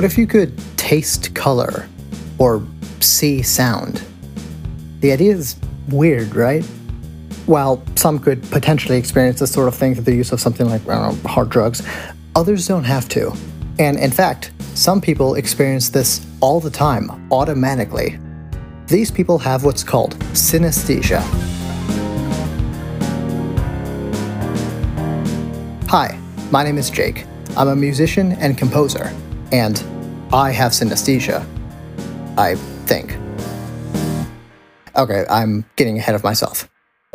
What if you could taste color or see sound? The idea is weird, right? While some could potentially experience this sort of thing through the use of something like know, hard drugs, others don't have to. And in fact, some people experience this all the time, automatically. These people have what's called synesthesia. Hi, my name is Jake. I'm a musician and composer, and I have synesthesia. I think. Okay, I'm getting ahead of myself.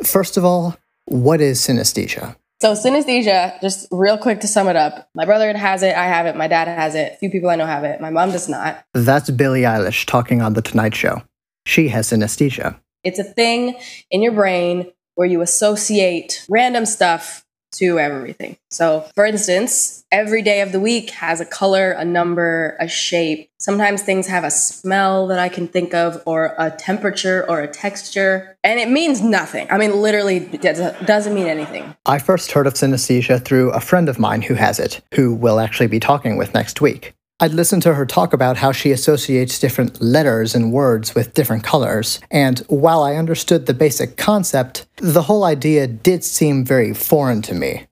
First of all, what is synesthesia? So, synesthesia, just real quick to sum it up my brother has it, I have it, my dad has it, a few people I know have it, my mom does not. That's Billie Eilish talking on The Tonight Show. She has synesthesia. It's a thing in your brain where you associate random stuff to everything. So, for instance, every day of the week has a color, a number, a shape. Sometimes things have a smell that I can think of, or a temperature, or a texture, and it means nothing. I mean, literally, doesn't mean anything. I first heard of synesthesia through a friend of mine who has it, who we'll actually be talking with next week. I'd listened to her talk about how she associates different letters and words with different colors, and while I understood the basic concept, the whole idea did seem very foreign to me.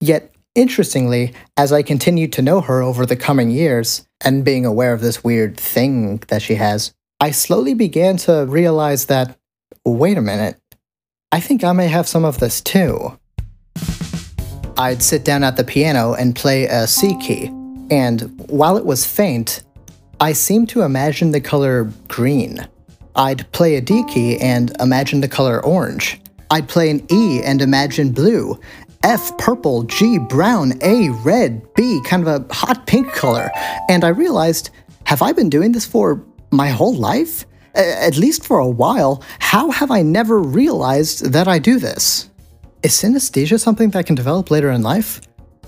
Yet, interestingly, as I continued to know her over the coming years, and being aware of this weird thing that she has, I slowly began to realize that wait a minute, I think I may have some of this too. I'd sit down at the piano and play a C key and while it was faint, I seemed to imagine the color green. I'd play a D key and imagine the color orange. I'd play an E and imagine blue. F purple, G brown, A red, B kind of a hot pink color. And I realized, have I been doing this for my whole life? at least for a while, how have I never realized that I do this? Is synesthesia something that can develop later in life?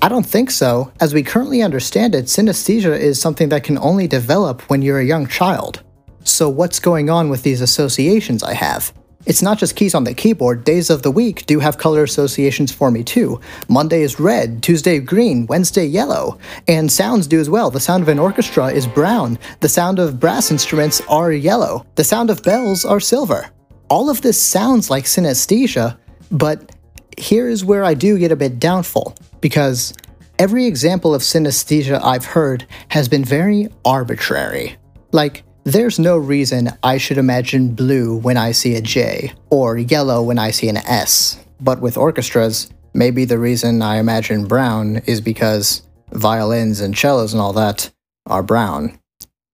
I don't think so. As we currently understand it, synesthesia is something that can only develop when you're a young child. So what's going on with these associations I have? It's not just keys on the keyboard, days of the week do have color associations for me too. Monday is red, Tuesday green, Wednesday yellow. And sounds do as well. The sound of an orchestra is brown, the sound of brass instruments are yellow, the sound of bells are silver. All of this sounds like synesthesia, but here is where I do get a bit doubtful, because every example of synesthesia I've heard has been very arbitrary. Like, there's no reason I should imagine blue when I see a J, or yellow when I see an S. But with orchestras, maybe the reason I imagine brown is because violins and cellos and all that are brown.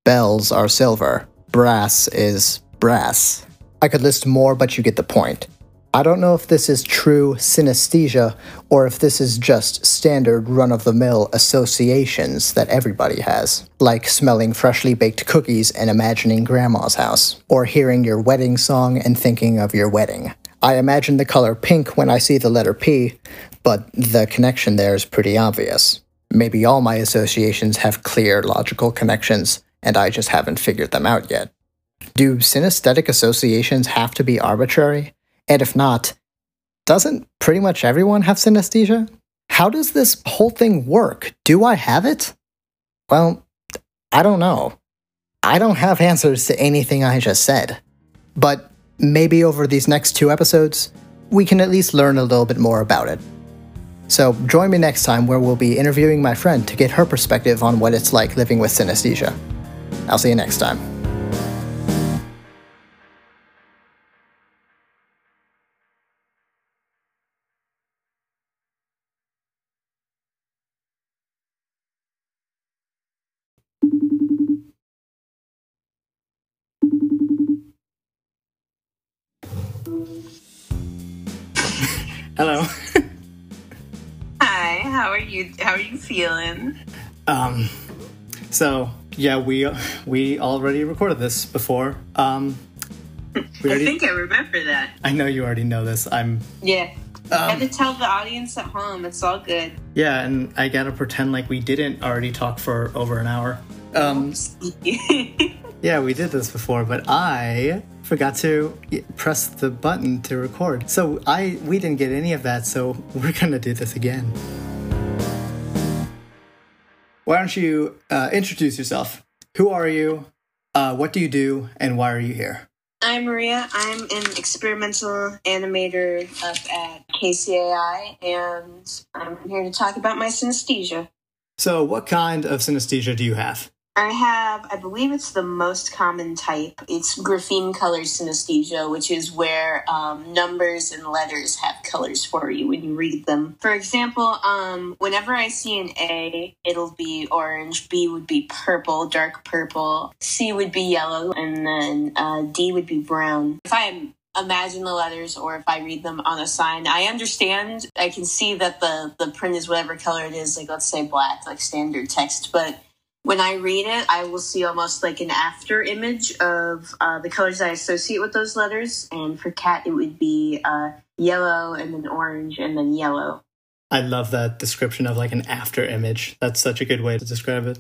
Bells are silver. Brass is brass. I could list more, but you get the point. I don't know if this is true synesthesia or if this is just standard run of the mill associations that everybody has, like smelling freshly baked cookies and imagining grandma's house, or hearing your wedding song and thinking of your wedding. I imagine the color pink when I see the letter P, but the connection there is pretty obvious. Maybe all my associations have clear logical connections, and I just haven't figured them out yet. Do synesthetic associations have to be arbitrary? And if not, doesn't pretty much everyone have synesthesia? How does this whole thing work? Do I have it? Well, I don't know. I don't have answers to anything I just said. But maybe over these next two episodes, we can at least learn a little bit more about it. So join me next time where we'll be interviewing my friend to get her perspective on what it's like living with synesthesia. I'll see you next time. Hello. Hi. How are you? How are you feeling? Um. So yeah, we we already recorded this before. Um. Already, I think I remember that. I know you already know this. I'm. Yeah. Um, I had to tell the audience at home. It's all good. Yeah, and I gotta pretend like we didn't already talk for over an hour. Um. yeah, we did this before, but I forgot to press the button to record. So I we didn't get any of that, so we're gonna do this again. why don't you uh, introduce yourself? Who are you? Uh, what do you do? And why are you here? I'm Maria. I'm an experimental animator up at KCAI, and I'm here to talk about my synesthesia. So, what kind of synesthesia do you have? I have, I believe it's the most common type. It's grapheme color synesthesia, which is where um, numbers and letters have colors for you when you read them. For example, um, whenever I see an A, it'll be orange, B would be purple, dark purple, C would be yellow, and then uh, D would be brown. If I imagine the letters or if I read them on a sign. I understand. I can see that the the print is whatever color it is, like let's say black, like standard text, but when I read it, I will see almost like an after image of uh, the colors I associate with those letters. And for cat, it would be uh, yellow and then orange and then yellow. I love that description of like an after image. That's such a good way to describe it.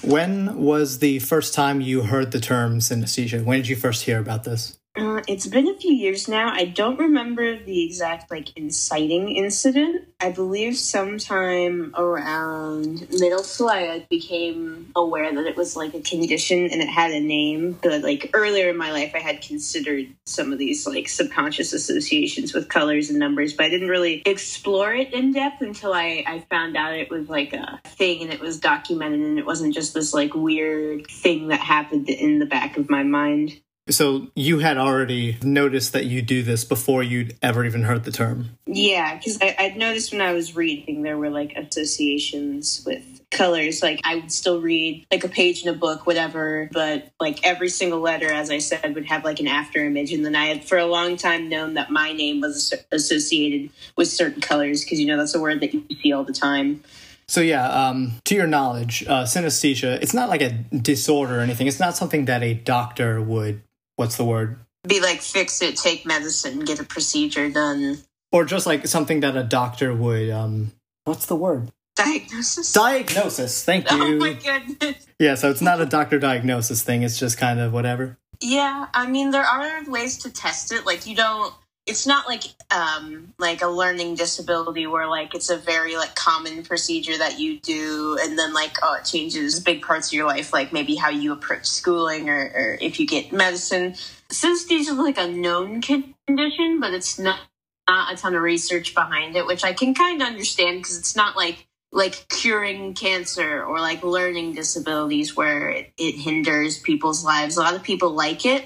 When was the first time you heard the term synesthesia? When did you first hear about this? Uh, it's been a few years now. I don't remember the exact like inciting incident. I believe sometime around middle school, I became aware that it was like a condition and it had a name. But like earlier in my life, I had considered some of these like subconscious associations with colors and numbers, but I didn't really explore it in depth until I, I found out it was like a thing and it was documented and it wasn't just this like weird thing that happened in the back of my mind. So you had already noticed that you do this before you'd ever even heard the term. Yeah, because I'd noticed when I was reading there were like associations with colors. Like I would still read like a page in a book, whatever, but like every single letter, as I said, would have like an after image. And then I had for a long time known that my name was associated with certain colors because you know that's a word that you see all the time. So yeah, um, to your knowledge, uh, synesthesia, it's not like a disorder or anything. It's not something that a doctor would what's the word? Be like fix it, take medicine, get a procedure done. Or just like something that a doctor would um what's the word? Diagnosis. Diagnosis. Thank you. Oh my goodness. Yeah, so it's not a doctor diagnosis thing, it's just kind of whatever. Yeah, I mean there are ways to test it. Like you don't it's not like um like a learning disability where like it's a very like common procedure that you do and then like oh it changes big parts of your life like maybe how you approach schooling or, or if you get medicine. Since synesthesia is like a known condition but it's not not a ton of research behind it which i can kind of understand because it's not like like curing cancer or like learning disabilities where it, it hinders people's lives. A lot of people like it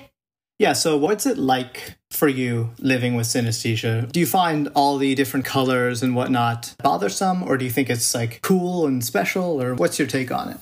yeah, so what's it like for you living with synesthesia? Do you find all the different colors and whatnot bothersome, or do you think it's like cool and special, or what's your take on it?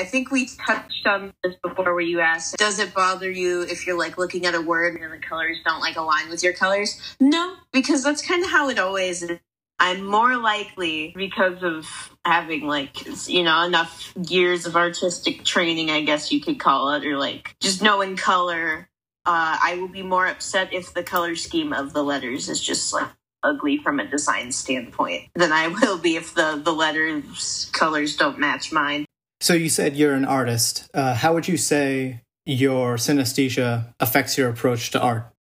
I think we touched on this before where you asked, does it bother you if you're like looking at a word and the colors don't like align with your colors? No, because that's kind of how it always is. I'm more likely because of having like you know enough years of artistic training, I guess you could call it, or like just knowing color uh, I will be more upset if the color scheme of the letters is just like ugly from a design standpoint than I will be if the the letters colors don't match mine. So you said you're an artist. Uh, how would you say your synesthesia affects your approach to art?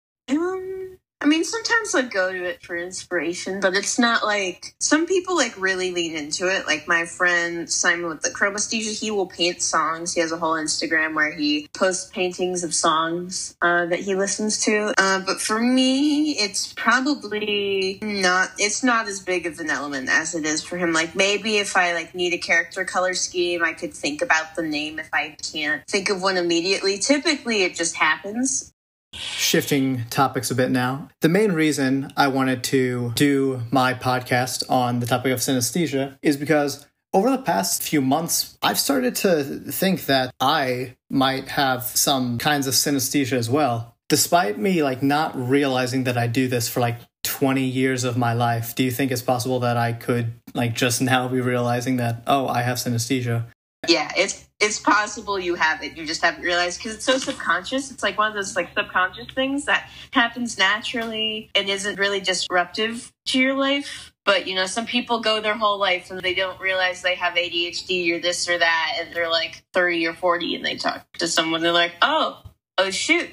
I mean, sometimes I go to it for inspiration, but it's not like some people like really lean into it. Like my friend Simon with the chromesthesia, he will paint songs. He has a whole Instagram where he posts paintings of songs uh, that he listens to. Uh, but for me, it's probably not. It's not as big of an element as it is for him. Like maybe if I like need a character color scheme, I could think about the name. If I can't think of one immediately, typically it just happens shifting topics a bit now. The main reason I wanted to do my podcast on the topic of synesthesia is because over the past few months, I've started to think that I might have some kinds of synesthesia as well. Despite me like not realizing that I do this for like 20 years of my life, do you think it's possible that I could like just now be realizing that oh, I have synesthesia? Yeah, it's it's possible you have it. You just haven't realized because it's so subconscious. It's like one of those like subconscious things that happens naturally and isn't really disruptive to your life. But you know, some people go their whole life and they don't realize they have ADHD or this or that, and they're like thirty or forty, and they talk to someone. They're like, "Oh, oh shoot,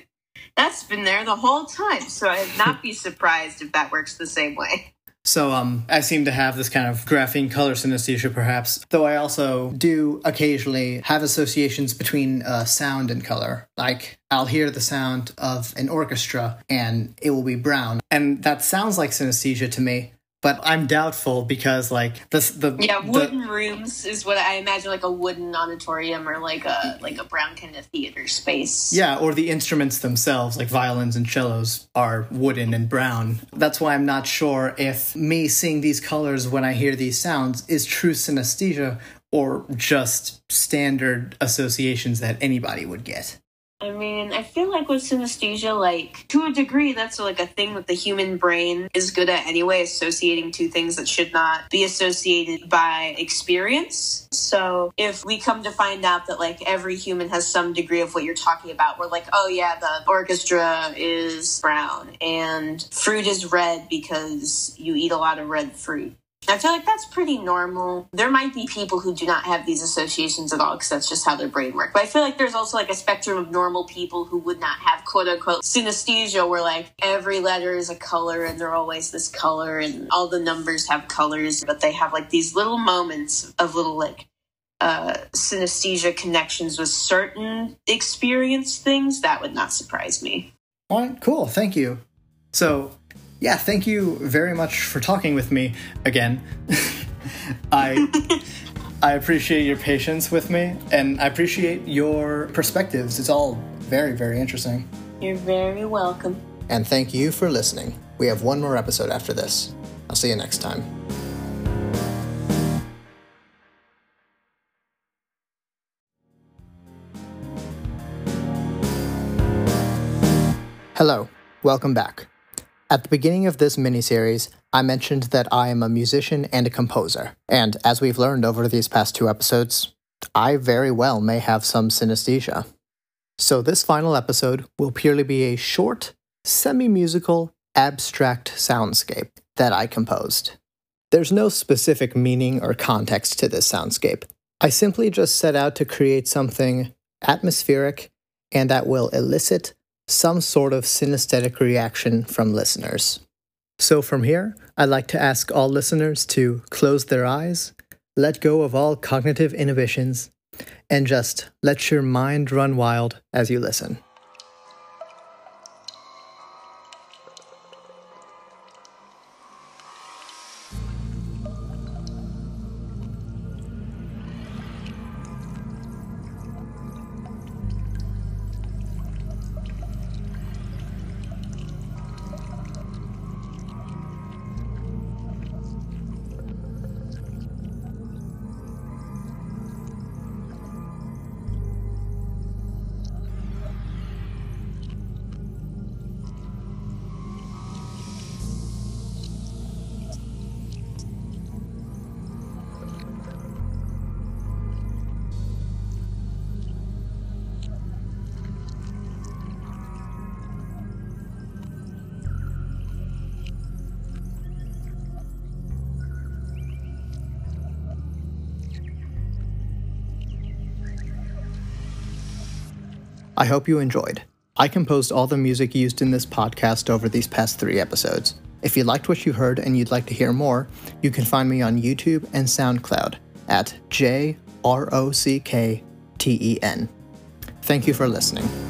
that's been there the whole time." So I'd not be surprised if that works the same way. So um, I seem to have this kind of grapheme color synesthesia, perhaps. Though I also do occasionally have associations between uh, sound and color. Like I'll hear the sound of an orchestra and it will be brown, and that sounds like synesthesia to me but I'm doubtful because like this the yeah wooden the, rooms is what I imagine like a wooden auditorium or like a like a brown kind of theater space. Yeah, or the instruments themselves like violins and cellos are wooden and brown. That's why I'm not sure if me seeing these colors when I hear these sounds is true synesthesia or just standard associations that anybody would get. I mean, I feel like with synesthesia, like to a degree, that's like a thing that the human brain is good at anyway, associating two things that should not be associated by experience. So if we come to find out that like every human has some degree of what you're talking about, we're like, oh yeah, the orchestra is brown and fruit is red because you eat a lot of red fruit. I feel like that's pretty normal. There might be people who do not have these associations at all because that's just how their brain works. But I feel like there's also like a spectrum of normal people who would not have quote unquote synesthesia where like every letter is a color and they're always this color and all the numbers have colors, but they have like these little moments of little like uh, synesthesia connections with certain experience things. That would not surprise me. All right, cool. Thank you. So yeah, thank you very much for talking with me again. I I appreciate your patience with me and I appreciate your perspectives. It's all very, very interesting. You're very welcome. And thank you for listening. We have one more episode after this. I'll see you next time. Hello, welcome back. At the beginning of this miniseries, I mentioned that I am a musician and a composer. And as we've learned over these past two episodes, I very well may have some synesthesia. So this final episode will purely be a short, semi musical, abstract soundscape that I composed. There's no specific meaning or context to this soundscape. I simply just set out to create something atmospheric and that will elicit some sort of synesthetic reaction from listeners. So from here, I'd like to ask all listeners to close their eyes, let go of all cognitive inhibitions, and just let your mind run wild as you listen. I hope you enjoyed. I composed all the music used in this podcast over these past three episodes. If you liked what you heard and you'd like to hear more, you can find me on YouTube and SoundCloud at J R O C K T E N. Thank you for listening.